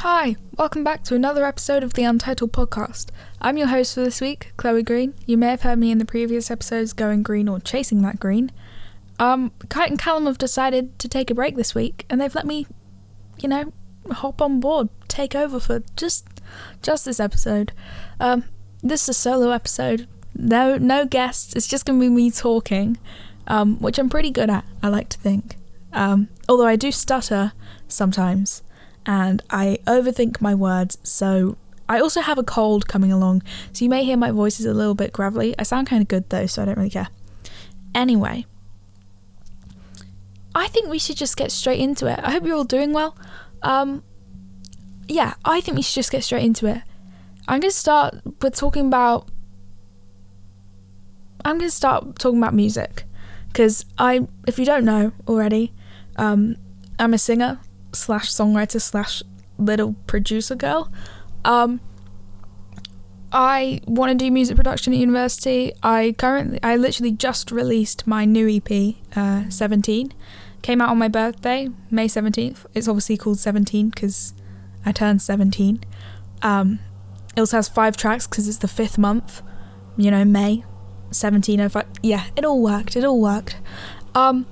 Hi, welcome back to another episode of the Untitled Podcast. I'm your host for this week, Chloe Green. You may have heard me in the previous episodes going green or chasing that green. Um, Kite and Callum have decided to take a break this week, and they've let me, you know, hop on board, take over for just just this episode. Um, this is a solo episode. No, no guests. It's just gonna be me talking, um, which I'm pretty good at. I like to think. Um, although I do stutter sometimes and I overthink my words, so I also have a cold coming along, so you may hear my voice is a little bit gravelly. I sound kind of good though, so I don't really care. Anyway, I think we should just get straight into it. I hope you're all doing well. Um, yeah, I think we should just get straight into it. I'm going to start with talking about. I'm going to start talking about music because I, if you don't know already, um, I'm a singer slash songwriter slash little producer girl. Um, I want to do music production at university. I currently, I literally just released my new EP, uh, 17. Came out on my birthday, May 17th. It's obviously called 17 because I turned 17. Um, it also has five tracks because it's the fifth month, you know, May 17. If I, yeah, it all worked. It all worked. Um,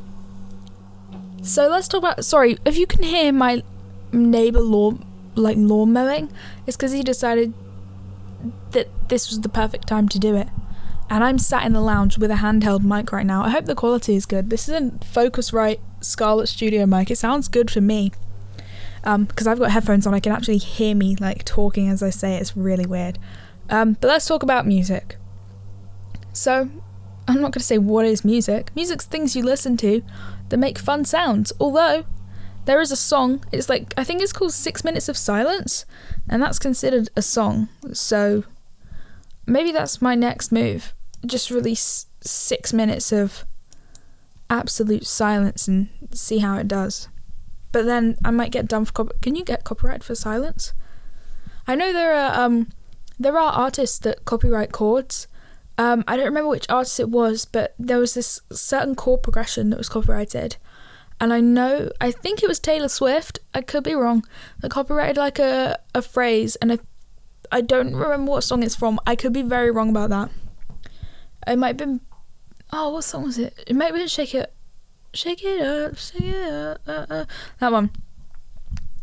so let's talk about. Sorry, if you can hear my neighbor lawn, like lawn mowing, it's because he decided that this was the perfect time to do it. And I'm sat in the lounge with a handheld mic right now. I hope the quality is good. This isn't Focusrite Scarlett Studio mic. It sounds good for me. Um, because I've got headphones on, I can actually hear me like talking as I say it. It's really weird. Um, but let's talk about music. So, I'm not going to say what is music. Music's things you listen to that make fun sounds. Although there is a song, it's like I think it's called Six Minutes of Silence, and that's considered a song. So maybe that's my next move. Just release six minutes of absolute silence and see how it does. But then I might get done for copy. Can you get copyright for silence? I know there are um there are artists that copyright chords um, I don't remember which artist it was, but there was this certain chord progression that was copyrighted. And I know, I think it was Taylor Swift, I could be wrong, that copyrighted like a, a phrase, and I, I don't remember what song it's from. I could be very wrong about that. It might have been, oh, what song was it? It might have been Shake It, Shake It Up, Shake It Up, uh, uh, that one.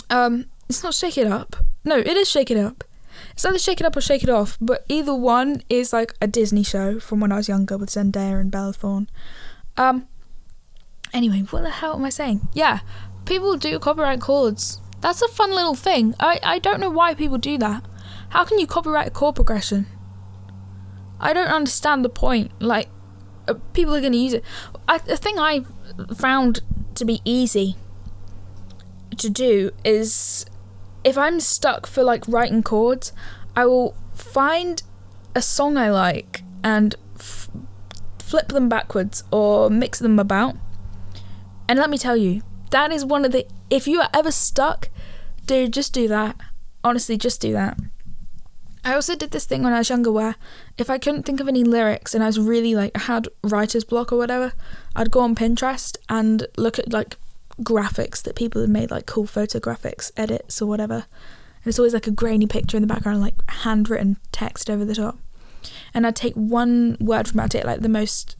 Um, it's not Shake It Up. No, it is Shake It Up. It's either Shake It Up or Shake It Off, but either one is like a Disney show from when I was younger with Zendaya and Bella Thorne. Um. Anyway, what the hell am I saying? Yeah, people do copyright chords. That's a fun little thing. I I don't know why people do that. How can you copyright a chord progression? I don't understand the point. Like, uh, people are going to use it. I, the thing I found to be easy to do is if I'm stuck for like writing chords, I will find a song I like and f- flip them backwards or mix them about. And let me tell you, that is one of the. If you are ever stuck, dude, just do that. Honestly, just do that. I also did this thing when I was younger where if I couldn't think of any lyrics and I was really like, I had writer's block or whatever, I'd go on Pinterest and look at like graphics that people have made, like cool photographics, edits, or whatever. And it's always like a grainy picture in the background, like handwritten text over the top. And I'd take one word from it, like the most,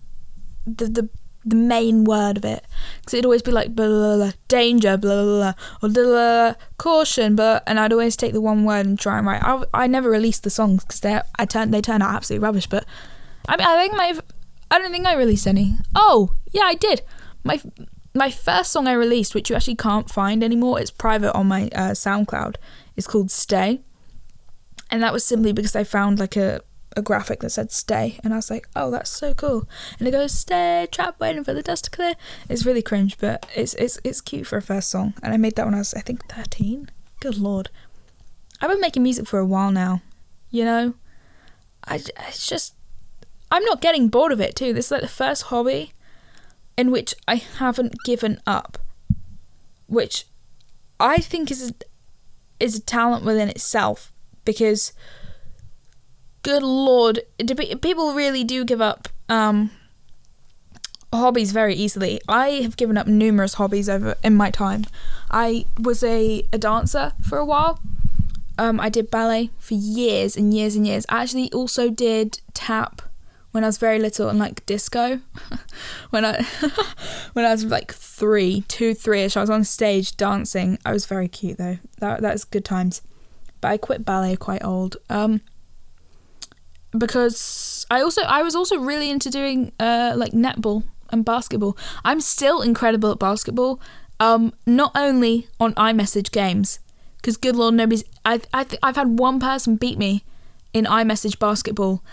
the, the, the main word of it. Because it'd always be like, blah, blah, blah, danger, blah, blah, blah, or blah, blah, caution, but, and I'd always take the one word and try and write. I, I never released the songs because they I turn, they turn out absolutely rubbish, but I mean, I think my, I don't think I released any. Oh, yeah, I did. My my first song I released, which you actually can't find anymore, it's private on my uh, SoundCloud, is called Stay. And that was simply because I found like a, a graphic that said stay. And I was like, oh, that's so cool. And it goes, stay, trap, waiting for the dust to clear. It's really cringe, but it's, it's, it's cute for a first song. And I made that when I was, I think, 13. Good lord. I've been making music for a while now, you know? I, it's just, I'm not getting bored of it too. This is like the first hobby in which I haven't given up, which I think is a, is a talent within itself because good lord, people really do give up um, hobbies very easily. I have given up numerous hobbies over in my time. I was a, a dancer for a while Um, I did ballet for years and years and years. I actually also did tap when I was very little and like disco. when I when I was like three, two, three-ish, I was on stage dancing. I was very cute though. That that was good times. But I quit ballet quite old. Um, because I also I was also really into doing uh like netball and basketball. I'm still incredible at basketball. Um, not only on iMessage games, because good lord, nobody's. I I I've had one person beat me in iMessage basketball,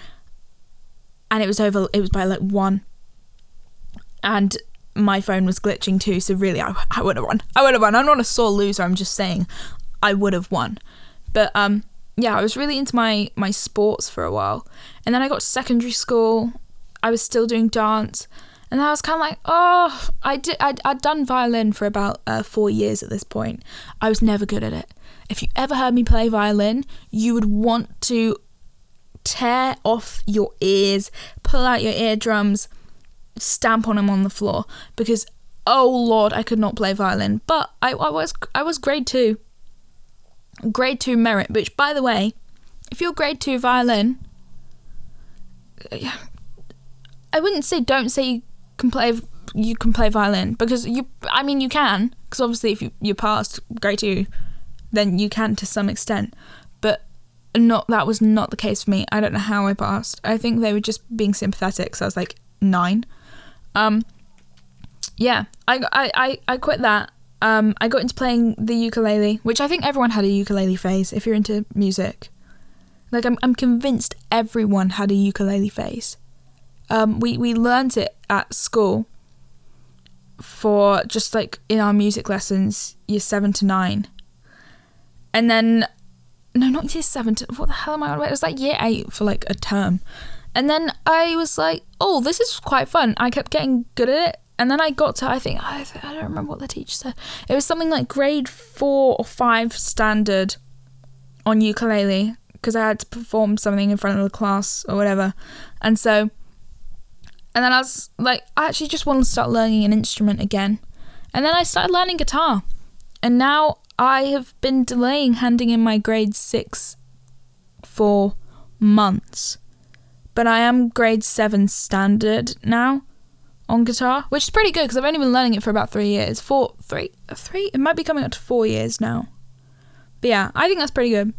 and it was over. It was by like one, and my phone was glitching too. So really, I I would have won. I would have won. I'm not a sore loser. I'm just saying, I would have won. But um, yeah, I was really into my my sports for a while, and then I got to secondary school. I was still doing dance, and I was kind of like, oh, I did. I'd, I'd done violin for about uh, four years at this point. I was never good at it. If you ever heard me play violin, you would want to tear off your ears, pull out your eardrums, stamp on them on the floor because oh lord, I could not play violin. But I, I was I was grade two. Grade two merit, which by the way, if you're grade two violin, I wouldn't say don't say you can play you can play violin because you I mean you can because obviously if you you passed grade 2 then you can to some extent not that was not the case for me. I don't know how I passed. I think they were just being sympathetic so I was like 9 um yeah I I I, I quit that. Um I got into playing the ukulele which I think everyone had a ukulele phase if you're into music. Like I'm I'm convinced everyone had a ukulele phase. Um, we we learned it at school for just like in our music lessons, year seven to nine, and then no, not year seven what the hell am I on? about? It was like year eight for like a term, and then I was like, oh, this is quite fun. I kept getting good at it, and then I got to I think I, I don't remember what the teacher said. It was something like grade four or five standard on ukulele because I had to perform something in front of the class or whatever, and so and then I was like, I actually just want to start learning an instrument again. And then I started learning guitar. And now I have been delaying handing in my grade six for months. But I am grade seven standard now on guitar, which is pretty good because I've only been learning it for about three years. Four, three, three? It might be coming up to four years now. But yeah, I think that's pretty good.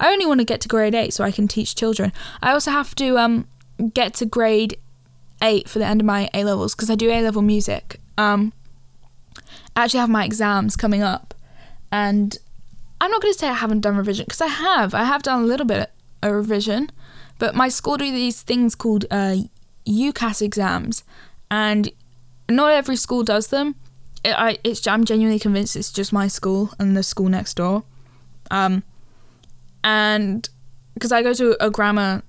I only want to get to grade eight so I can teach children. I also have to um get to grade eight for the end of my A levels because I do A level music. Um, I actually have my exams coming up, and I'm not going to say I haven't done revision because I have. I have done a little bit of revision, but my school do these things called uh, UCAS exams, and not every school does them. It, I, it's, I'm genuinely convinced it's just my school and the school next door. Um, and because I go to a grammar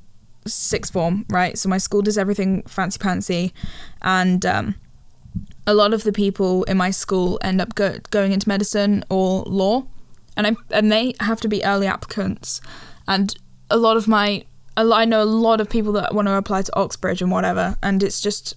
sixth form, right? So my school does everything fancy pantsy, and um, a lot of the people in my school end up go- going into medicine or law, and I and they have to be early applicants, and a lot of my I know a lot of people that want to apply to Oxbridge and whatever, and it's just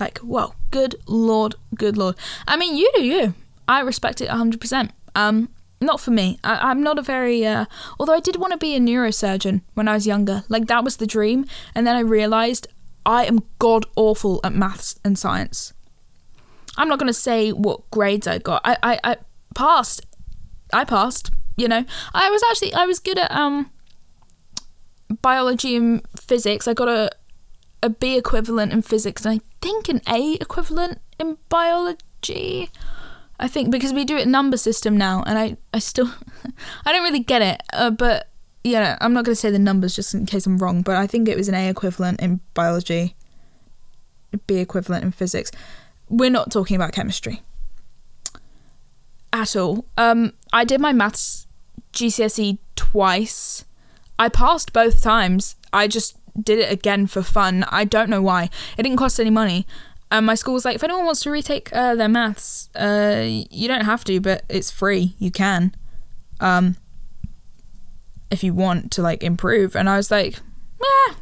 like, well, good lord, good lord. I mean, you do you. I respect it hundred percent. Um, not for me. I, am not a very. Uh, although I did want to be a neurosurgeon when I was younger. Like that was the dream. And then I realised I am god awful at maths and science. I'm not going to say what grades I got. I, I, I passed. I passed. You know, I was actually I was good at um biology and physics. I got a a B equivalent in physics and I think an A equivalent in biology. I think because we do it number system now, and I, I still, I don't really get it. Uh, but yeah, I'm not going to say the numbers just in case I'm wrong. But I think it was an A equivalent in biology, B equivalent in physics. We're not talking about chemistry at all. Um, I did my maths GCSE twice. I passed both times. I just did it again for fun. I don't know why. It didn't cost any money. And my school was like, if anyone wants to retake uh, their maths, uh, you don't have to, but it's free. You can, um, if you want to like improve. And I was like, eh.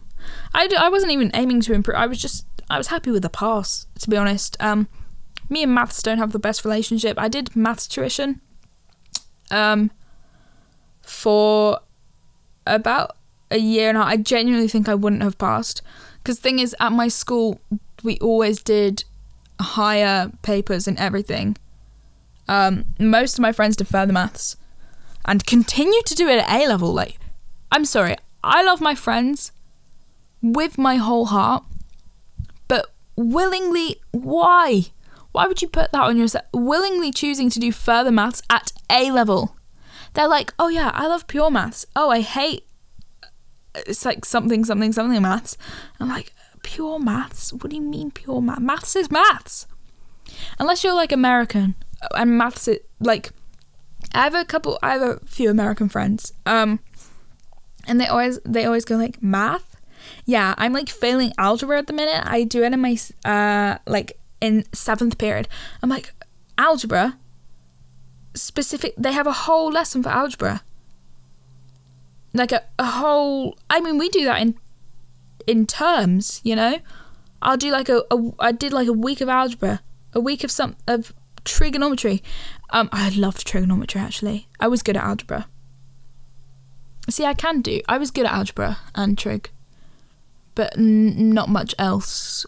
I, I wasn't even aiming to improve. I was just I was happy with the pass, to be honest. Um, me and maths don't have the best relationship. I did maths tuition, um, for about a year and a half. I genuinely think I wouldn't have passed. Because thing is, at my school, we always did higher papers and everything. Um, most of my friends did further maths and continue to do it at A level. Like, I'm sorry, I love my friends with my whole heart, willingly, why? Why would you put that on yourself? Willingly choosing to do further maths at A level. They're like, oh yeah, I love pure maths. Oh, I hate it's like something, something, something maths. I'm like, pure maths? What do you mean pure maths? Maths is maths. Unless you're like American and maths it like I have a couple I have a few American friends. Um and they always they always go like math. Yeah, I'm like failing algebra at the minute. I do it in my uh like in 7th period. I'm like algebra specific they have a whole lesson for algebra. Like a, a whole I mean we do that in in terms, you know? I'll do like a, a I did like a week of algebra, a week of some of trigonometry. Um, I loved trigonometry actually. I was good at algebra. See, I can do. I was good at algebra and trig, but n- not much else.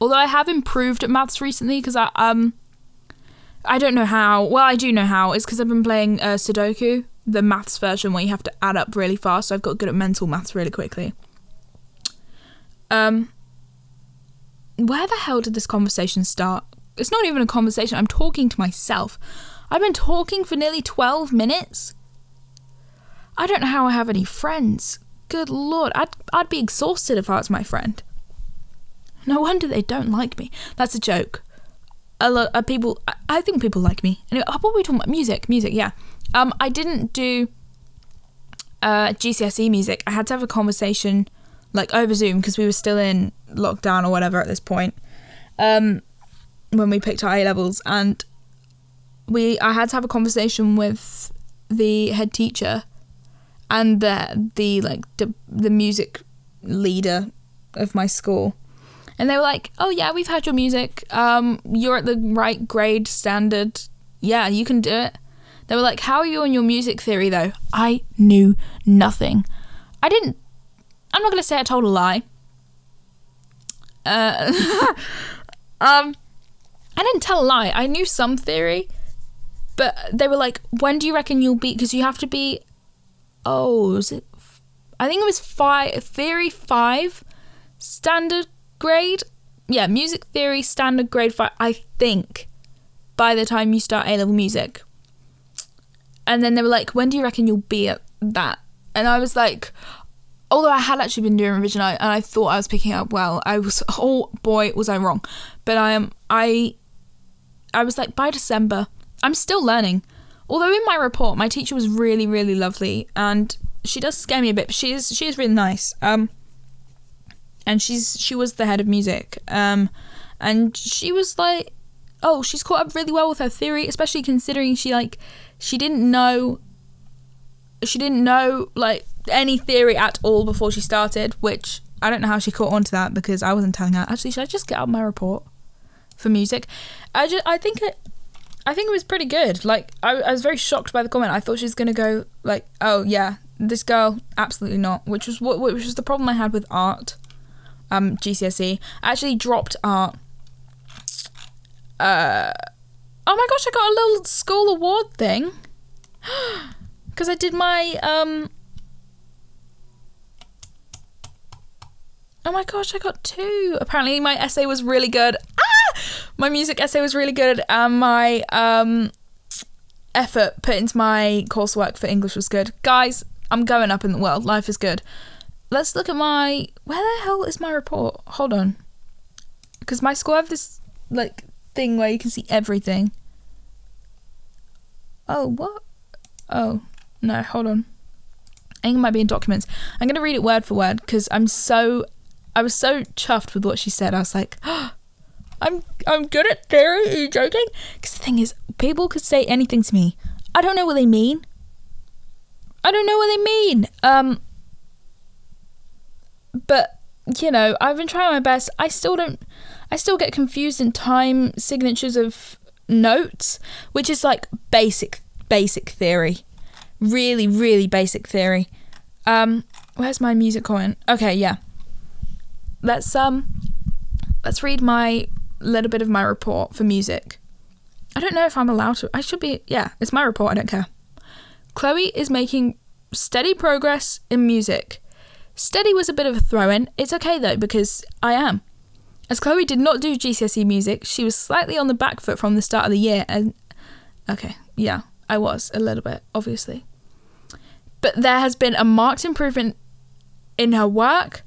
Although I have improved at maths recently because I um, I don't know how. Well, I do know how. It's because I've been playing uh, Sudoku, the maths version where you have to add up really fast. So I've got good at mental maths really quickly. Um, where the hell did this conversation start? It's not even a conversation. I'm talking to myself. I've been talking for nearly 12 minutes. I don't know how I have any friends. Good lord, I'd, I'd be exhausted if I was my friend. No wonder they don't like me. That's a joke. A lot of people, I, think people like me. Anyway, what were we talking about? Music, music, yeah. Um, I didn't do uh, GCSE music. I had to have a conversation like over Zoom because we were still in lockdown or whatever at this point. Um, when we picked our A levels, and we I had to have a conversation with the head teacher and the the like the, the music leader of my school. And they were like, "Oh yeah, we've had your music. Um, you're at the right grade standard. Yeah, you can do it." They were like, "How are you on your music theory though?" I knew nothing. I didn't I'm not going to say I told a lie. Uh, um, I didn't tell a lie. I knew some theory, but they were like, "When do you reckon you'll be?" Because you have to be. Oh, was it? I think it was five theory five, standard grade. Yeah, music theory standard grade five. I think by the time you start A level music. And then they were like, "When do you reckon you'll be at that?" And I was like, although I had actually been doing revision and I thought I was picking up well, I was oh boy was I wrong. But I am I I was like by December I'm still learning. Although in my report my teacher was really really lovely and she does scare me a bit. But she is she is really nice. Um and she's she was the head of music. Um and she was like oh she's caught up really well with her theory especially considering she like she didn't know she didn't know like any theory at all before she started, which I don't know how she caught on to that because I wasn't telling her. Actually, should I just get out my report for music? I just I think it I think it was pretty good. Like I, I was very shocked by the comment. I thought she was gonna go like, oh yeah, this girl absolutely not. Which was what which was the problem I had with art, um GCSE. I actually dropped art. Uh, oh my gosh, I got a little school award thing. Because I did my um Oh my gosh, I got two. Apparently, my essay was really good. Ah! My music essay was really good, and my um, effort put into my coursework for English was good. Guys, I'm going up in the world. Life is good. Let's look at my. Where the hell is my report? Hold on. Because my school have this like thing where you can see everything. Oh, what? Oh, no, hold on. I think it might be in documents. I'm going to read it word for word because I'm so I was so chuffed with what she said. I was like, oh, I'm I'm good at theory. Are you joking? Because the thing is, people could say anything to me. I don't know what they mean. I don't know what they mean. Um, but you know, I've been trying my best. I still don't. I still get confused in time signatures of notes, which is like basic basic theory. Really, really basic theory. Um, where's my music comment? Okay, yeah. Let's um, let's read my little bit of my report for music. I don't know if I'm allowed to. I should be. Yeah, it's my report. I don't care. Chloe is making steady progress in music. Steady was a bit of a throw in. It's okay though, because I am. As Chloe did not do GCSE music, she was slightly on the back foot from the start of the year, and. Okay, yeah, I was a little bit, obviously. But there has been a marked improvement in her work,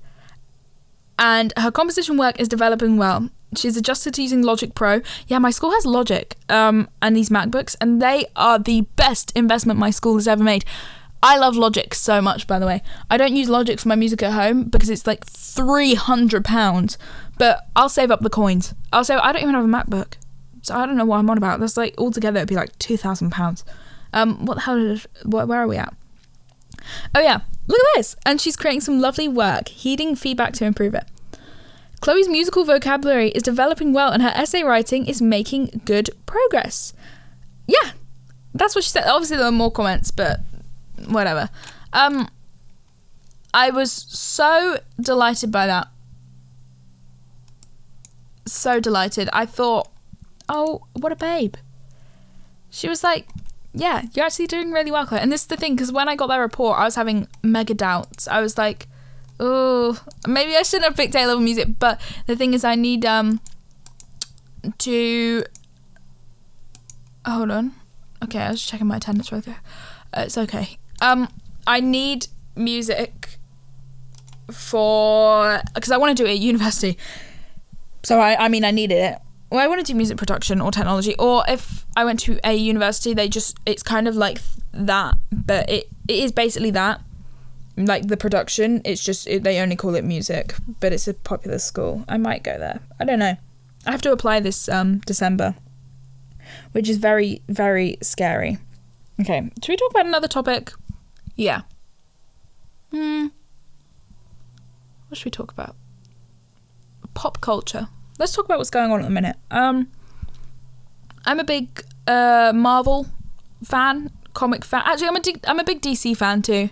and her composition work is developing well. She's adjusted to using Logic Pro. Yeah, my school has Logic um, and these MacBooks, and they are the best investment my school has ever made. I love Logic so much, by the way. I don't use Logic for my music at home because it's like three hundred pounds, but I'll save up the coins. I'll. I don't even have a MacBook, so I don't know what I'm on about. That's like altogether it'd be like two thousand pounds. Um, what the hell? Where, where are we at? Oh yeah, look at this! And she's creating some lovely work, heeding feedback to improve it. Chloe's musical vocabulary is developing well, and her essay writing is making good progress. Yeah, that's what she said. Obviously, there were more comments, but whatever. Um, I was so delighted by that. So delighted. I thought, oh, what a babe. She was like, yeah, you're actually doing really well, Claire. And this is the thing, because when I got that report, I was having mega doubts. I was like, oh, maybe I shouldn't have picked A level music. But the thing is, I need um to. Hold on. Okay, I was checking my attendance right there. Uh, it's okay. Um, I need music for because I want to do it at university. So I, I mean, I needed it. Well, I want to do music production or technology, or if I went to a university, they just it's kind of like that, but it it is basically that, like the production. It's just it, they only call it music, but it's a popular school. I might go there. I don't know. I have to apply this um December, which is very very scary. Okay, should we talk about another topic? Yeah. Hmm. What should we talk about? Pop culture. Let's talk about what's going on at the minute. Um, I'm a big uh, Marvel fan, comic fan. Actually, I'm a D- I'm a big DC fan too.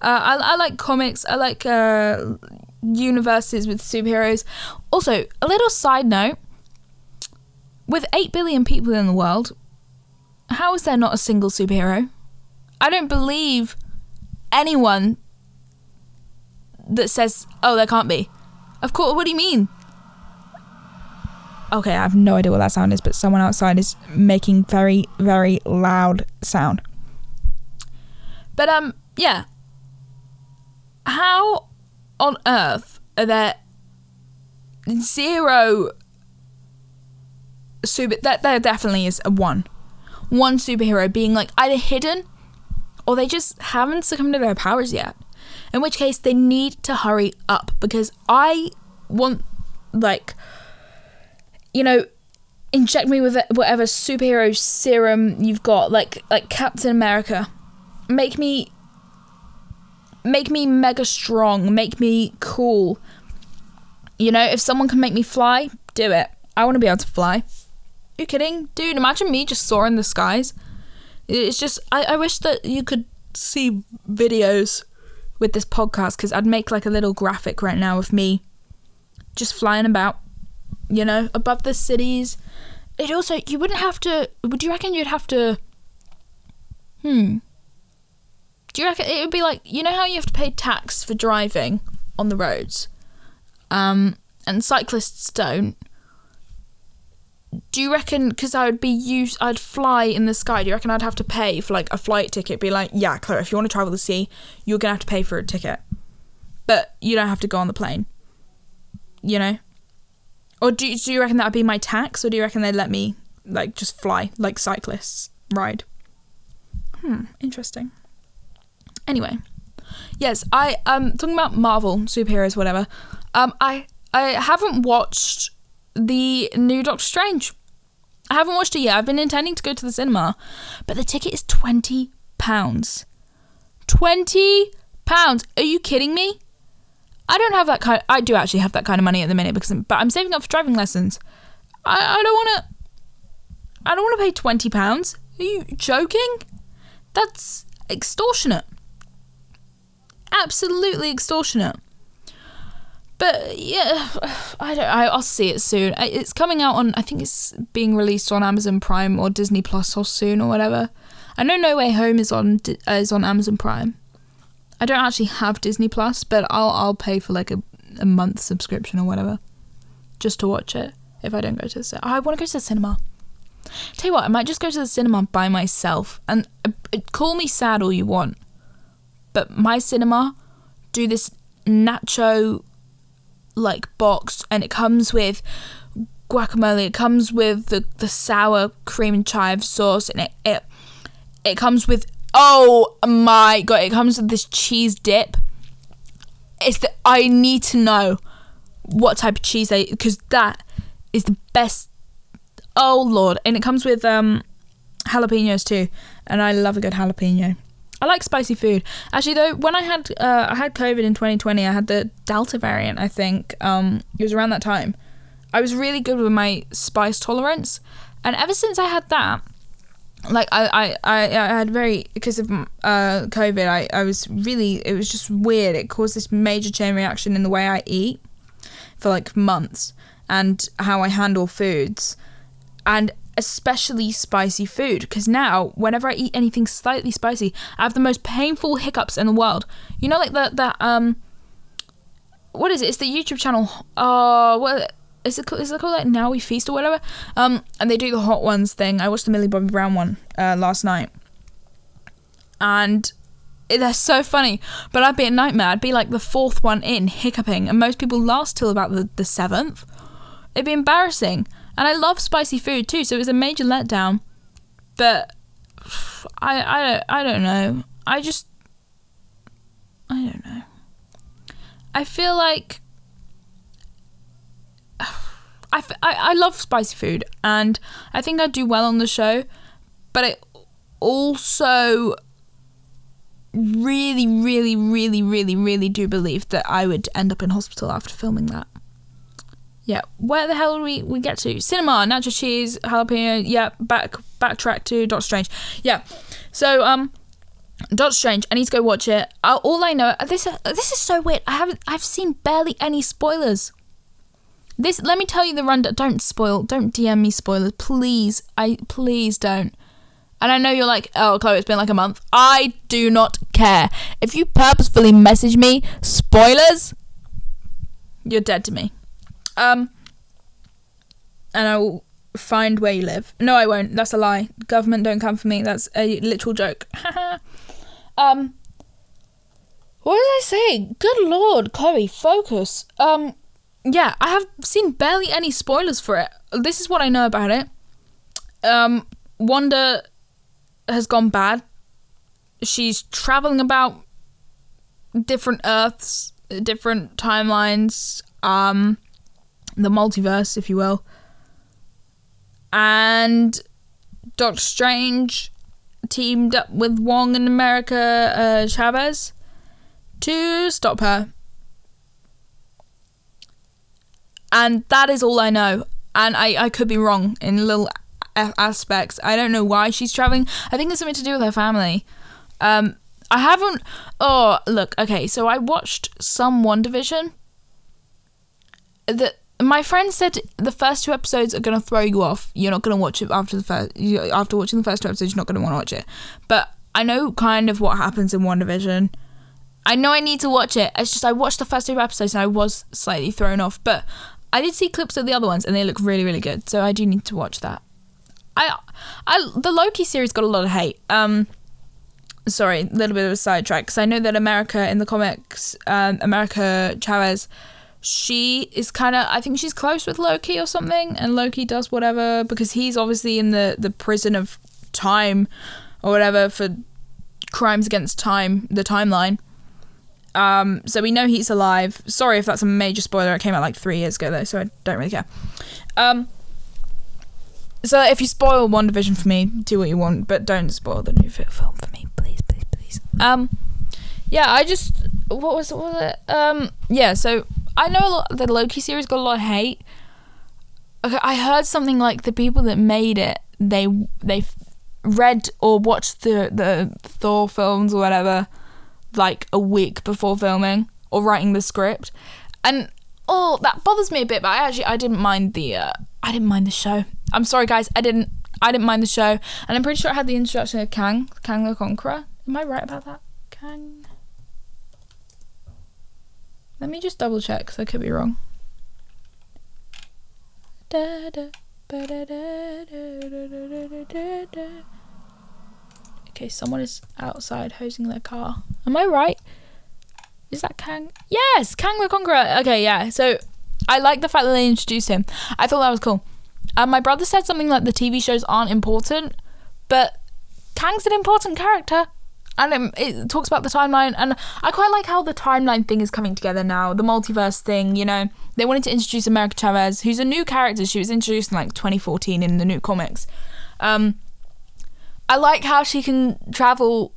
Uh, I I like comics. I like uh, universes with superheroes. Also, a little side note: with eight billion people in the world, how is there not a single superhero? I don't believe anyone that says, "Oh, there can't be." Of course. What do you mean? Okay, I have no idea what that sound is, but someone outside is making very, very loud sound. But um, yeah. How on earth are there zero super? That there definitely is a one, one superhero being like either hidden, or they just haven't succumbed to their powers yet. In which case, they need to hurry up because I want like you know, inject me with whatever superhero serum you've got, like like Captain America. Make me make me mega strong, make me cool. You know, if someone can make me fly, do it. I want to be able to fly. You kidding? Dude, imagine me just soaring the skies. It's just I, I wish that you could see videos with this podcast because I'd make like a little graphic right now of me just flying about you know, above the cities. It also, you wouldn't have to, would you reckon you'd have to, hmm. Do you reckon it would be like, you know how you have to pay tax for driving on the roads? Um, and cyclists don't. Do you reckon, because I would be used, I'd fly in the sky, do you reckon I'd have to pay for like a flight ticket? Be like, yeah, Claire, if you want to travel the sea, you're to have to pay for a ticket. But you don't have to go on the plane. You know? Or do do you reckon that would be my tax, or do you reckon they'd let me like just fly like cyclists ride? Hmm, interesting. Anyway, yes, I um talking about Marvel superheroes, whatever. Um, I I haven't watched the new Doctor Strange. I haven't watched it yet. I've been intending to go to the cinema, but the ticket is twenty pounds. Twenty pounds? Are you kidding me? I don't have that kind. Of, I do actually have that kind of money at the minute because, I'm, but I'm saving up for driving lessons. I, I don't want to. I don't want to pay twenty pounds. Are you joking? That's extortionate. Absolutely extortionate. But yeah, I don't. I, I'll see it soon. It's coming out on. I think it's being released on Amazon Prime or Disney Plus or soon or whatever. I know No Way Home is on uh, is on Amazon Prime. I don't actually have Disney Plus, but I'll I'll pay for like a, a month subscription or whatever, just to watch it. If I don't go to the cinema, I want to go to the cinema. Tell you what, I might just go to the cinema by myself and uh, call me sad all you want, but my cinema do this nacho like box and it comes with guacamole it comes with the, the sour cream and chive sauce and it, it it comes with oh my god it comes with this cheese dip. It's that i need to know what type of cheese they because that is the best oh lord. And it comes with um jalapenos too and i love a good jalapeno I like spicy food. Actually, though, when I had uh, I had COVID in 2020, I had the Delta variant. I think um, it was around that time. I was really good with my spice tolerance, and ever since I had that, like I I, I, I had very because of uh, COVID, I, I was really it was just weird. It caused this major chain reaction in the way I eat for like months and how I handle foods, and especially spicy food because now whenever I eat anything slightly spicy, I have the most painful hiccups in the world. You know, like the that um, what is it? It's the YouTube channel. Uh, what is it? Is it called like Now We Feast or whatever? Um, and they do the hot ones thing. I watched the Millie Bobby Brown one uh, last night, and they're so funny. But I'd be a nightmare. I'd be like the fourth one in, hiccuping, and most people last till about the, the seventh. It'd be embarrassing. And I love spicy food too, so it was a major letdown. But I I I don't know. I just I don't know. I feel like I, I, I love spicy food and I think I do well on the show, but I also really, really, really, really, really do believe that I would end up in hospital after filming that. Yeah, where the hell we, we get to? Cinema, nacho cheese, jalapeno. Yeah, back backtrack to Doctor Strange. Yeah, so um, Doctor Strange. I need to go watch it. All I know this this is so weird. I haven't I've seen barely any spoilers. This let me tell you the rundown. Don't spoil. Don't DM me spoilers, please. I please don't. And I know you're like, oh, Chloe, it's been like a month. I do not care. If you purposefully message me spoilers, you're dead to me. Um, and I will find where you live. No, I won't. That's a lie. Government don't come for me. That's a literal joke. um, what did I say? Good lord, Chloe, focus. Um, yeah, I have seen barely any spoilers for it. This is what I know about it. Um, Wanda has gone bad. She's traveling about different Earths, different timelines. Um, the multiverse, if you will. And Doctor Strange teamed up with Wong and America uh, Chavez to stop her. And that is all I know. And I, I could be wrong in little aspects. I don't know why she's traveling. I think it's something to do with her family. Um, I haven't. Oh, look. Okay, so I watched some WandaVision. That my friend said the first two episodes are gonna throw you off. You're not gonna watch it after the first. After watching the first two episodes, you're not gonna want to watch it. But I know kind of what happens in WandaVision. I know I need to watch it. It's just I watched the first two episodes and I was slightly thrown off. But I did see clips of the other ones and they look really really good. So I do need to watch that. I, I the Loki series got a lot of hate. Um, sorry, a little bit of a sidetrack because I know that America in the comics, um, America Chavez she is kind of I think she's close with Loki or something and Loki does whatever because he's obviously in the the prison of time or whatever for crimes against time the timeline. Um so we know he's alive. Sorry if that's a major spoiler it came out like 3 years ago though so I don't really care. Um so if you spoil WandaVision for me do what you want but don't spoil the new film for me. Please please please. Um yeah I just what was, what was it? Um yeah so I know a lot, the Loki series got a lot of hate. Okay, I heard something like the people that made it, they they read or watched the the Thor films or whatever like a week before filming or writing the script, and oh that bothers me a bit. But I actually I didn't mind the uh, I didn't mind the show. I'm sorry guys, I didn't I didn't mind the show, and I'm pretty sure I had the introduction of Kang Kang the Conqueror. Am I right about that? Kang. Let me just double check because I could be wrong. Okay, someone is outside hosing their car. Am I right? Is that Kang? Yes, Kang the Conqueror. Okay, yeah. So I like the fact that they introduced him. I thought that was cool. Um, my brother said something like the TV shows aren't important, but Kang's an important character and it, it, talks about the timeline and i quite like how the timeline thing is coming together now the multiverse thing you know. They wanted to introduce america chavez who's a new character. She was introduced in like 2014 in the new comics. Um, i like how she can travel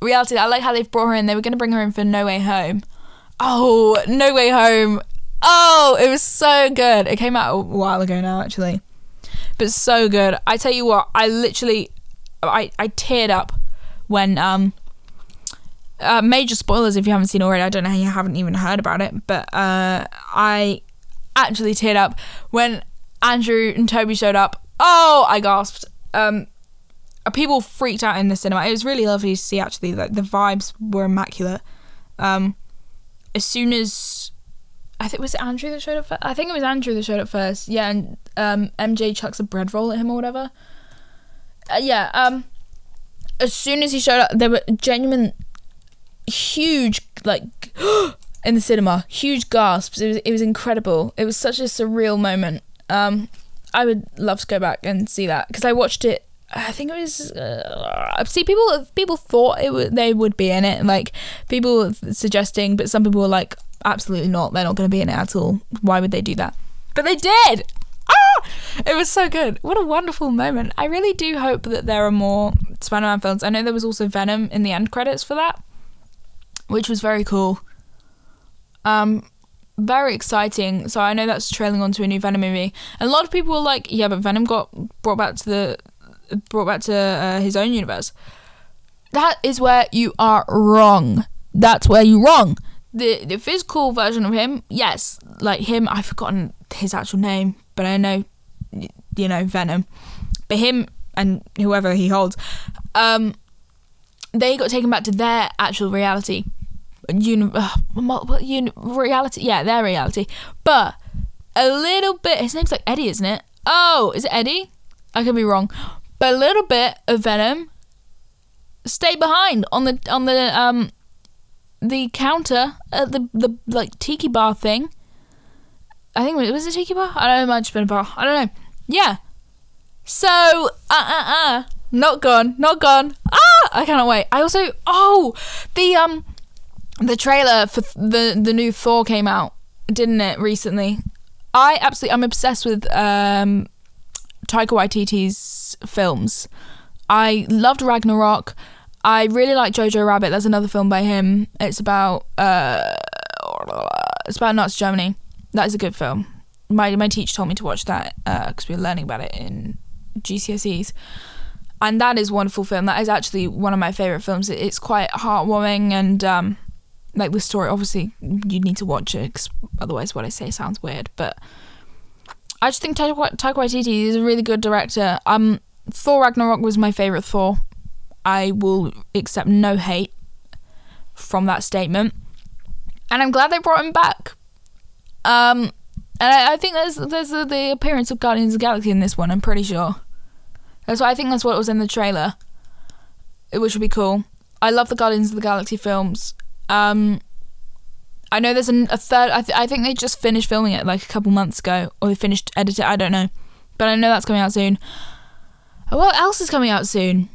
reality. I like how they've brought her in. They were going to bring her in for no way home. Oh no way home. Oh it was so good. It came out a while ago now actually. But so good. I tell you what i literally i i teared up when um uh, major spoilers if you haven't seen already. I don't know how you haven't even heard about it, but uh, I actually teared up when Andrew and Toby showed up. Oh, I gasped. Um, people freaked out in the cinema. It was really lovely to see. Actually, like the vibes were immaculate. Um, as soon as I think was it Andrew that showed up. First? I think it was Andrew that showed up first. Yeah, and um, MJ chucks a bread roll at him or whatever. Uh, yeah. Um, as soon as he showed up, there were genuine, huge like in the cinema, huge gasps. It was it was incredible. It was such a surreal moment. Um, I would love to go back and see that because I watched it. I think it was. Uh, see, people people thought it would they would be in it. Like people suggesting, but some people were like, absolutely not. They're not going to be in it at all. Why would they do that? But they did. Ah! It was so good. What a wonderful moment. I really do hope that there are more Spider Man films. I know there was also Venom in the end credits for that, which was very cool. Um, very exciting. So I know that's trailing onto a new Venom movie. And a lot of people were like, yeah, but Venom got brought back to the brought back to uh, his own universe. That is where you are wrong. That's where you're wrong. The the physical version of him, yes, like him. I've forgotten his actual name, but I know, you know, Venom. But him and whoever he holds, um, they got taken back to their actual reality. Uni- uh, uni- reality, yeah, their reality. But a little bit. His name's like Eddie, isn't it? Oh, is it Eddie? I could be wrong. But a little bit of Venom stayed behind on the on the um the counter at the the like tiki bar thing. I think it was a tiki bar. I don't know. It might have been a bar. I don't know. Yeah. So uh uh uh, not gone, not gone. Ah, I cannot wait. I also oh the um the trailer for the the new Thor came out, didn't it recently? I absolutely I'm obsessed with um Taika Waititi's films. I loved Ragnarok. I really like Jojo Rabbit. There's another film by him. It's about uh, it's about Nazi Germany. That is a good film. My my teacher told me to watch that because uh, we were learning about it in GCSEs, and that is wonderful film. That is actually one of my favorite films. It's quite heartwarming and um, like the story. Obviously, you need to watch it. Cause otherwise, what I say sounds weird. But I just think Taika Waititi is a really good director. Um, Thor Ragnarok was my favorite Thor. I will accept no hate from that statement. And I'm glad they brought him back. Um, and I, I think there's there's the, the appearance of Guardians of the Galaxy in this one. I'm pretty sure. That's why I think that's what was in the trailer, which would be cool. I love the Guardians of the Galaxy films. Um, I know there's an, a third. I, th- I think they just finished filming it like a couple months ago, or they finished editing. I don't know, but I know that's coming out soon. What else is coming out soon?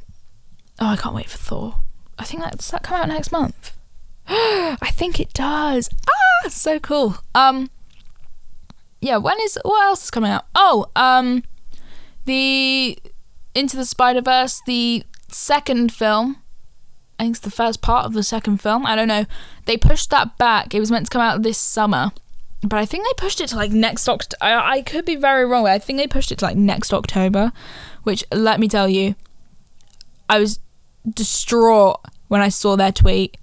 Oh, I can't wait for Thor. I think that's that come out next month. I think it does. Ah, so cool. Um, yeah. When is what else is coming out? Oh, um, the Into the Spider Verse, the second film. I think it's the first part of the second film. I don't know. They pushed that back. It was meant to come out this summer, but I think they pushed it to like next October. I, could be very wrong. I think they pushed it to like next October, which let me tell you, I was distraught when I saw their tweet.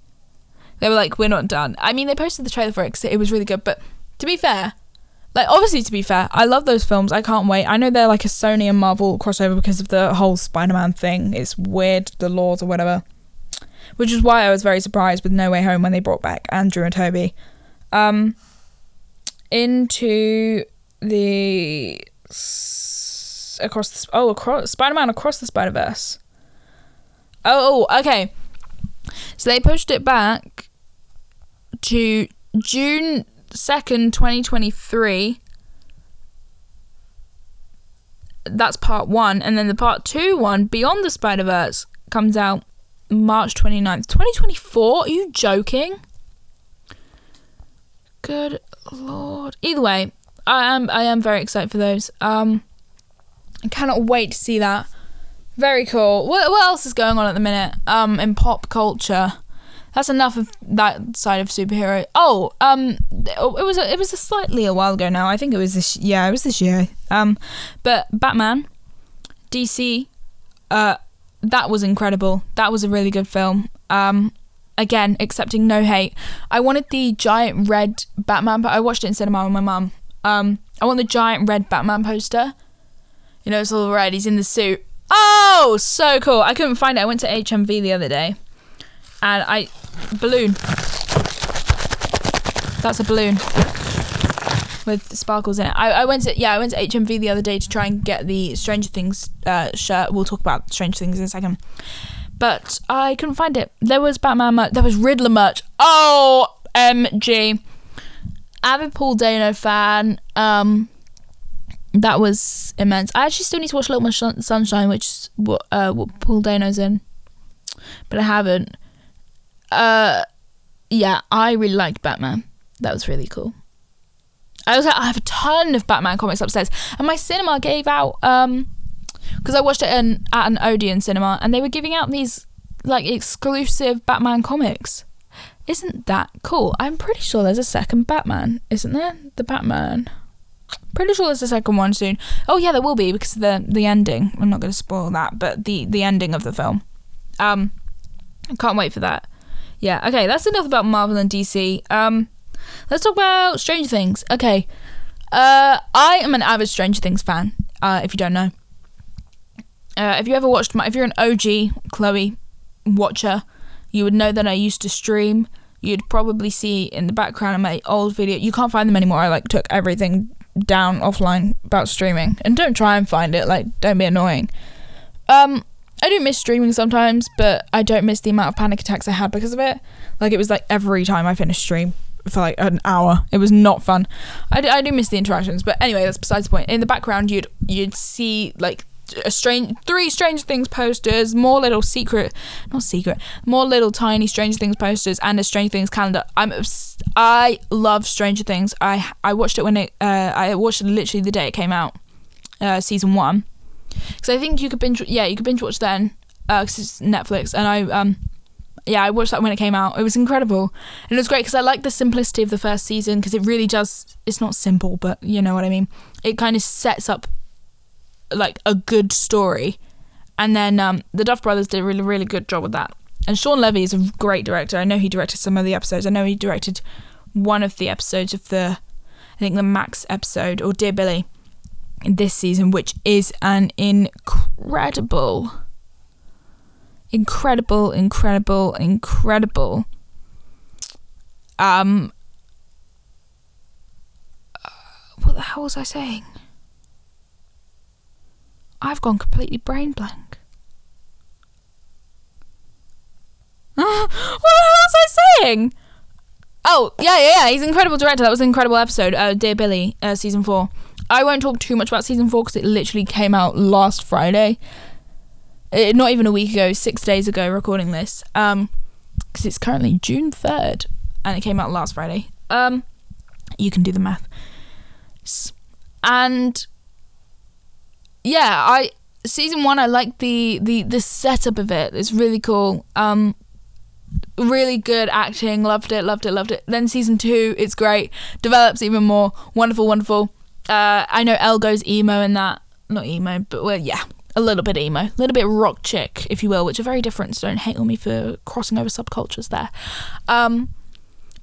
They were like, "We're not done." I mean, they posted the trailer for it because it was really good. But to be fair, like obviously to be fair, I love those films. I can't wait. I know they're like a Sony and Marvel crossover because of the whole Spider-Man thing. It's weird, the laws or whatever. Which is why I was very surprised with No Way Home when they brought back Andrew and Tobey Um, into the across the oh across Spider-Man across the Spider-Verse. Oh, oh, okay. So they pushed it back to June 2nd, 2023. That's part 1 and then the part 2 one Beyond the Spider-Verse comes out March 29th, 2024. Are you joking? Good lord. Either way, I am I am very excited for those. Um I cannot wait to see that. Very cool. What, what else is going on at the minute? Um, in pop culture. That's enough of that side of superhero. Oh, um, it was a, it was a slightly a while ago now. I think it was this. Yeah, it was this year. Um, but Batman, DC, uh, that was incredible. That was a really good film. Um, again, accepting no hate. I wanted the giant red Batman, but I watched it in cinema with my mum. Um, I want the giant red Batman poster. You know, it's all red. He's in the suit. Oh, so cool. I couldn't find it. I went to HMV the other day and I. Balloon. That's a balloon with sparkles in it. I, I went to yeah I went to HMV the other day to try and get the Stranger Things uh, shirt. We'll talk about Stranger Things in a second, but I couldn't find it. There was Batman merch. There was Riddler merch. Oh, MG. Avid Paul Dano fan. Um, that was immense. I actually still need to watch a Little Miss Sunshine, which what, uh, what Paul Dano's in, but I haven't. Uh, yeah, I really liked Batman. That was really cool. I also I have a ton of Batman comics upstairs, and my cinema gave out um because I watched it in, at an Odeon cinema, and they were giving out these like exclusive Batman comics. Isn't that cool? I'm pretty sure there's a second Batman, isn't there? The Batman. Pretty sure there's a second one soon. Oh yeah, there will be because the the ending. I'm not going to spoil that, but the the ending of the film. Um, I can't wait for that. Yeah. Okay, that's enough about Marvel and DC. Um, let's talk about Stranger Things. Okay. Uh, I am an avid Stranger Things fan. Uh, if you don't know. Uh, if you ever watched my, if you're an OG Chloe watcher, you would know that I used to stream. You'd probably see in the background of my old video. You can't find them anymore. I like took everything down offline about streaming. And don't try and find it, like don't be annoying. Um I do miss streaming sometimes, but I don't miss the amount of panic attacks I had because of it. Like it was like every time I finished stream for like an hour. It was not fun. I do, I do miss the interactions, but anyway, that's besides the point. In the background, you'd you'd see like a strange three Stranger Things posters, more little secret, not secret, more little tiny Stranger Things posters, and a Stranger Things calendar. I'm I love Stranger Things. I I watched it when it uh, I watched it literally the day it came out, uh, season one, because I think you could binge yeah you could binge watch then because uh, it's Netflix and I um yeah I watched that when it came out. It was incredible and it was great because I like the simplicity of the first season because it really does. It's not simple, but you know what I mean. It kind of sets up like a good story. And then um, the Duff brothers did a really, really good job with that. And Shawn Levy is a great director. I know he directed some of the episodes. I know he directed one of the episodes of the, I think the Max episode or Dear Billy this season, which is an incredible, incredible, incredible, incredible. Um, uh, what the hell was I saying? I've gone completely brain blank. what the hell was I saying? Oh, yeah, yeah, yeah. He's an incredible director. That was an incredible episode. Uh, Dear Billy, uh, season four. I won't talk too much about season four because it literally came out last Friday. It, not even a week ago, six days ago, recording this. Um, because it's currently June third, and it came out last Friday. Um, you can do the math. And yeah, I season one I like the the the setup of it. It's really cool. Um really good acting, loved it, loved it, loved it. Then season two, it's great. Develops even more. Wonderful, wonderful. Uh I know Elle goes emo in that. Not emo, but well yeah. a little bit emo, a little bit rock chick, if you will, which are very different. So don't hate on me for crossing over subcultures there. Um,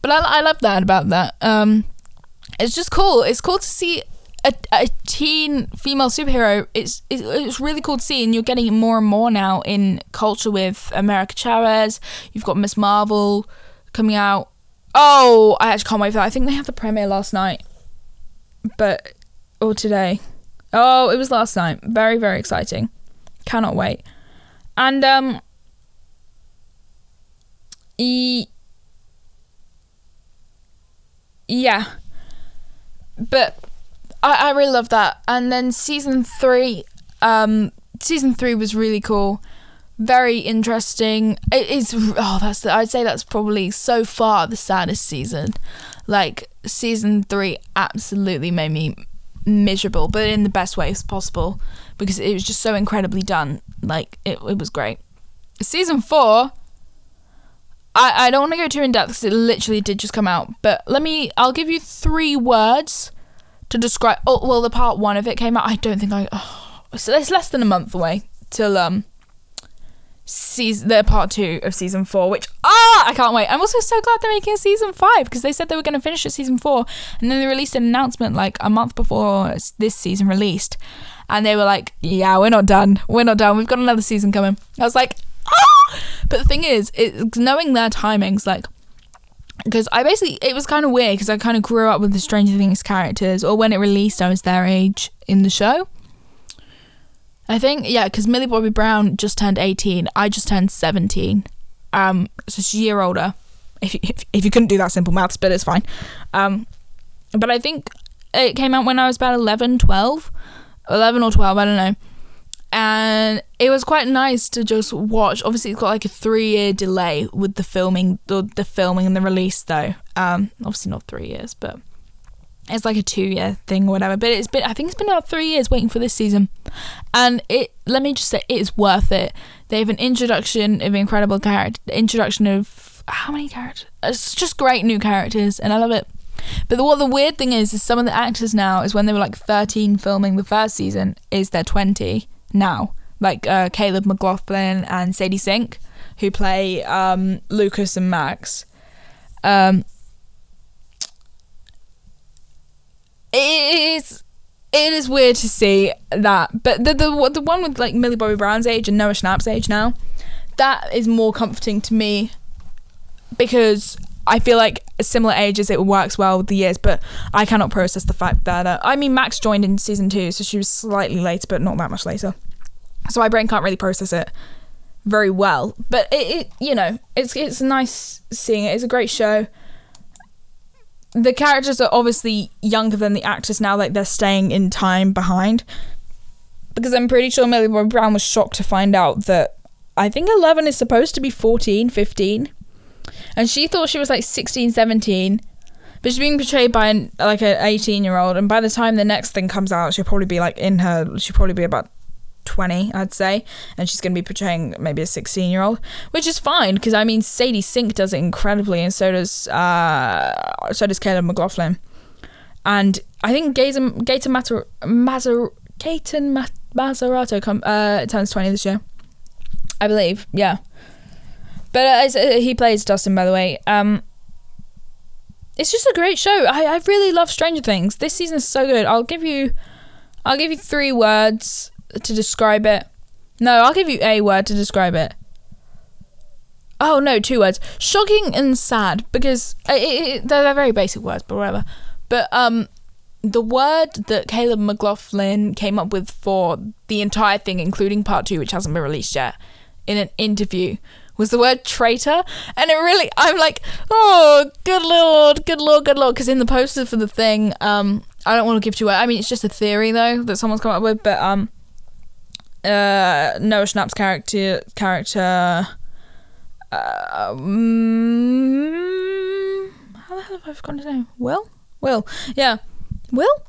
but I, I love that about that. Um, it's just cool. It's cool to see a, a teen female superhero. It's, it's it's really cool to see, and you're getting it more and more now in culture with America Chavez. You've got Miss Marvel coming out. Oh, I actually can't wait for that. I think they have the premiere last night, but or today. Oh, it was last night. Very very exciting. Cannot wait. And um. E- yeah but I, I really love that. And then season three, um, season three was really cool, very interesting. It is oh, that's the, I'd say that's probably so far the saddest season. Like season three absolutely made me miserable, but in the best ways possible because it was just so incredibly done. Like it, it was great. Season four. I, I don't want to go too in depth because it literally did just come out, but let me. I'll give you three words to describe. Oh, well, the part one of it came out. I don't think I. Oh, so it's less than a month away till um season the part two of season four, which ah I can't wait. I'm also so glad they're making a season five because they said they were going to finish at season four, and then they released an announcement like a month before this season released, and they were like, "Yeah, we're not done. We're not done. We've got another season coming." I was like, "Ah!" But the thing is, it's knowing their timings, like because I basically it was kind of weird because I kind of grew up with the Stranger Things characters, or when it released, I was their age in the show. I think yeah, because Millie Bobby Brown just turned eighteen. I just turned seventeen. Um, so she's a year older. If you, if, if you couldn't do that simple maths, but it's fine. Um, but I think it came out when I was about 11, 12. 11 or 12, I don't know and it was quite nice to just watch. Obviously, it's got like a three year delay with the filming, the, the filming and the release, though. Um, obviously not three years, but it's like a two year thing or whatever. But it's been, I think it's been about three years waiting for this season, and it. Let me just say, it's worth it. They have an introduction of incredible character, introduction of how many characters? It's just great new characters, and I love it. But the, what the weird thing is, is some of the actors now is when they were like 13 filming the first season, is they're 20 now, like uh, Caleb McLaughlin and Sadie Sink, who play um, Lucas and Max. Um, it is it is weird to see that, but the the the one with like Millie Bobby Brown's age and Noah Schnapp's age now, that is more comforting to me because I feel like similar ages it works well with the years, but I cannot process the fact that uh, I mean Max joined in season two, so she was slightly later, but not that much later. So my brain can't really process it very well. But it, it you know, it's it's nice seeing it. It's a great show. The characters are obviously younger than the actors now, like they're staying in time behind. Because I'm pretty sure Millie Bobby Brown was shocked to find out that I think 11 is supposed to be 14, 15 and she thought she was like 16 17 but she's being portrayed by an, like an 18 year old and by the time the next thing comes out she'll probably be like in her she'll probably be about 20 i'd say and she's going to be portraying maybe a 16 year old which is fine because i mean sadie sink does it incredibly and so does uh so does caleb mclaughlin and i think gator gator Mater, Mazar, Gaten Mazerato come uh turns 20 this year i believe yeah but uh, uh, he plays Dustin, by the way. Um, it's just a great show. I, I really love Stranger Things. This season is so good. I'll give you, I'll give you three words to describe it. No, I'll give you a word to describe it. Oh no, two words: shocking and sad. Because it, it, they're very basic words, but whatever. But um, the word that Caleb McLaughlin came up with for the entire thing, including part two, which hasn't been released yet, in an interview, was the word traitor. And it really, I'm like, oh, good lord, good lord, good lord. Because in the poster for the thing, um, I don't want to give too. I mean, it's just a theory though that someone's come up with, but um, uh, Noah Schnapp's character character. Um, how the hell have I forgotten his name? Will? Will? Yeah. Will?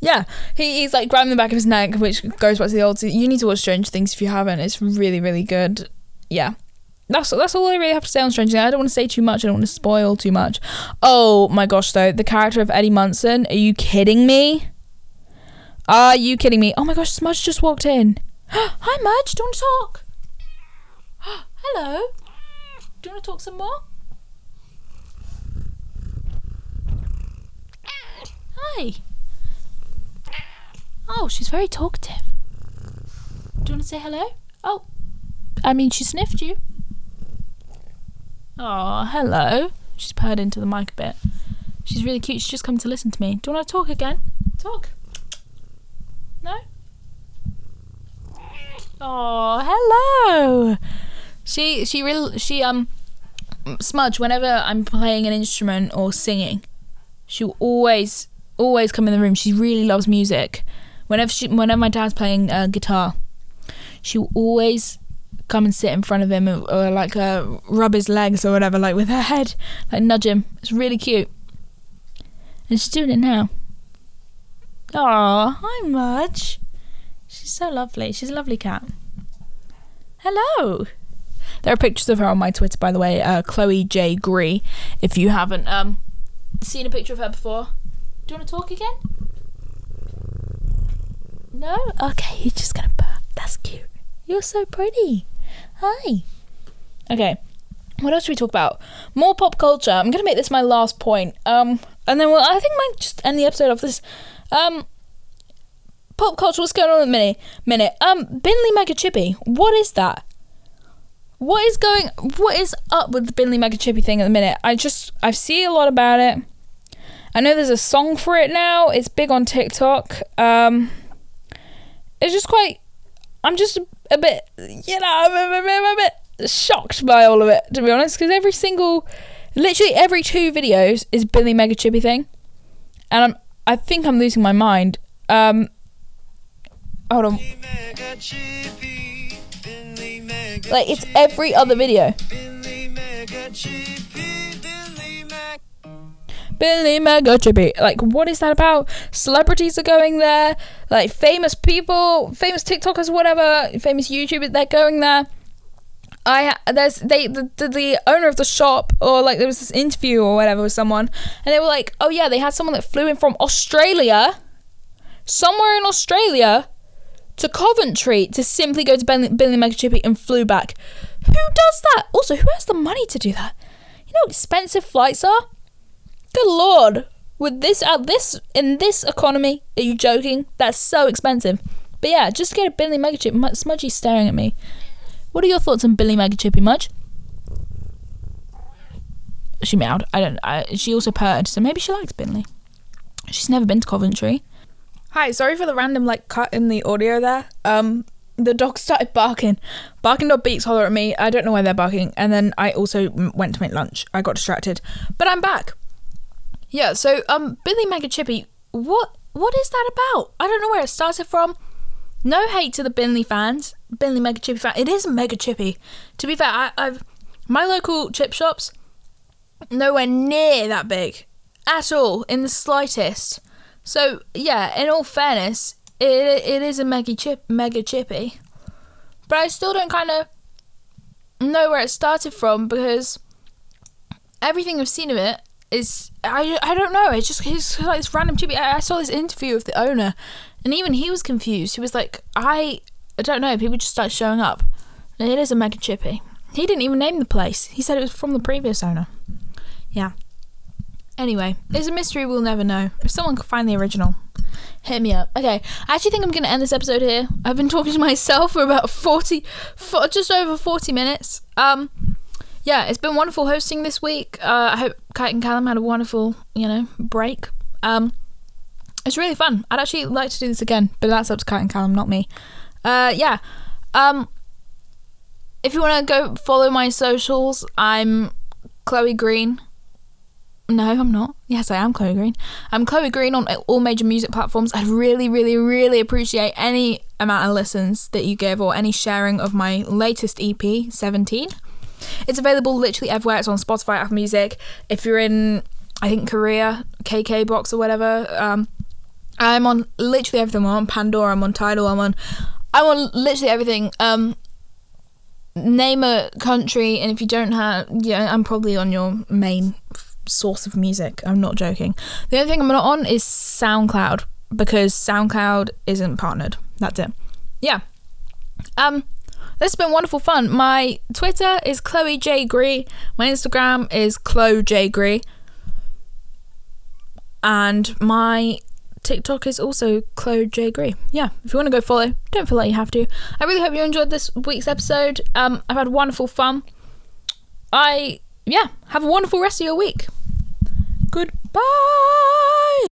Yeah, he, he's like grabbing the back of his neck, which goes back to the old. You need to watch Strange Things if you haven't. It's really, really good. Yeah, that's that's all I really have to say on Stranger Things. I don't want to say too much. I don't want to spoil too much. Oh my gosh, though the character of Eddie Munson. Are you kidding me? Are you kidding me? Oh my gosh, Smudge just walked in. Hi, Mudge. Do you want to talk? Hello. Do you want to talk some more? Hi. Oh, she's very talkative. Do you want to say hello? Oh, I mean, she sniffed you. Oh, hello. She's purred into the mic a bit. She's really cute. She's just come to listen to me. Do you want to talk again? Talk. No? Oh, hello. She she real she um smudge whenever I'm playing an instrument or singing, she'll always always come in the room. She really loves music. Whenever she whenever my dad's playing uh, guitar, she'll always come and sit in front of him or, or like uh, rub his legs or whatever, like with her head, like nudge him. It's really cute. And she's doing it now. Oh, hi Mudge. She's so lovely. She's a lovely cat. Hello. There are pictures of her on my Twitter, by the way, uh, Chloe J Gree. If you haven't um seen a picture of her before, do you want to talk again? No. Okay, you're just gonna purr. That's cute. You're so pretty. Hi. Okay. What else should we talk about? More pop culture. I'm gonna make this my last point. Um, and then well, I think might just end the episode off this. Um, pop culture. What's going on at the minute? Minute. Um, Binley Mega Chippy. What is that? What is going? What is up with the Binley Mega Chippy thing at the minute? I just I see a lot about it. I know there's a song for it now. It's big on TikTok. Um, it's just quite. I'm just a, bit, you know, I'm a, I'm a bit shocked by all of it, to be honest, because every single, literally every two videos is Billy Mega Chippy thing, and I'm, I think I'm losing my mind. Um, hold on. Like it's every other video. Billy Mega Chippy. Like, what is that about? Celebrities are going there. Like, famous people, famous TikTokers, whatever, famous YouTubers, they're going there. I there's they the, the, the owner of the shop or like there was this interview or whatever with someone and they were like oh yeah they had someone that flew in from Australia somewhere in Australia to Coventry to simply go to Billy, Billy Mega Chippy and flew back who does that also who has the money to do that you know how expensive flights are Good lord. With this out this in this economy, are you joking? That's so expensive. But yeah, just to get a Billy Megachip. Smudgy's staring at me. What are your thoughts on Billy Megachippy, Mudge? She meowed. I don't. I, she also purred, so maybe she likes Binley. She's never been to Coventry. Hi, sorry for the random like cut in the audio there. Um, the dog started barking. Barking dog beats holler at me. I don't know why they're barking. And then I also went to make lunch. I got distracted, but I'm back. Yeah, so um, Billy Mega Chippy, what what is that about? I don't know where it started from. No hate to the Binley fans, Binley Mega Chippy fan. It is Mega Chippy. To be fair, I, I've my local chip shops nowhere near that big at all in the slightest. So yeah, in all fairness, it it is a mega chip mega chippy, but I still don't kind of know where it started from because everything I've seen of it is I, I don't know. It's just he's like this random chippy. I, I saw this interview of the owner, and even he was confused. He was like, I I don't know. People just start showing up. It is a mega chippy. He didn't even name the place. He said it was from the previous owner. Yeah. Anyway, it's a mystery we'll never know. If someone could find the original, hit me up. Okay, I actually think I'm going to end this episode here. I've been talking to myself for about 40, for just over 40 minutes. Um, yeah, it's been wonderful hosting this week. Uh, I hope Kite and Callum had a wonderful, you know, break. Um, it's really fun. I'd actually like to do this again, but that's up to Kite and Callum, not me. Uh, yeah. Um, if you want to go follow my socials, I'm Chloe Green. No, I'm not. Yes, I am Chloe Green. I'm Chloe Green on all major music platforms. I'd really, really, really appreciate any amount of listens that you give or any sharing of my latest EP, 17. It's available literally everywhere. It's on Spotify, Apple Music. If you're in, I think Korea, KK Box or whatever. Um, I'm on literally everything. I'm on Pandora. I'm on Tidal. I'm on. I'm on literally everything. Um, name a country, and if you don't have, yeah, I'm probably on your main source of music. I'm not joking. The only thing I'm not on is SoundCloud because SoundCloud isn't partnered. That's it. Yeah. Um, this has been wonderful fun. My Twitter is Chloe J Gree. My Instagram is Chloe J Gree. And my TikTok is also Chloe J Gree. Yeah, if you want to go follow, don't feel like you have to. I really hope you enjoyed this week's episode. Um, I've had wonderful fun. I yeah, have a wonderful rest of your week. Goodbye.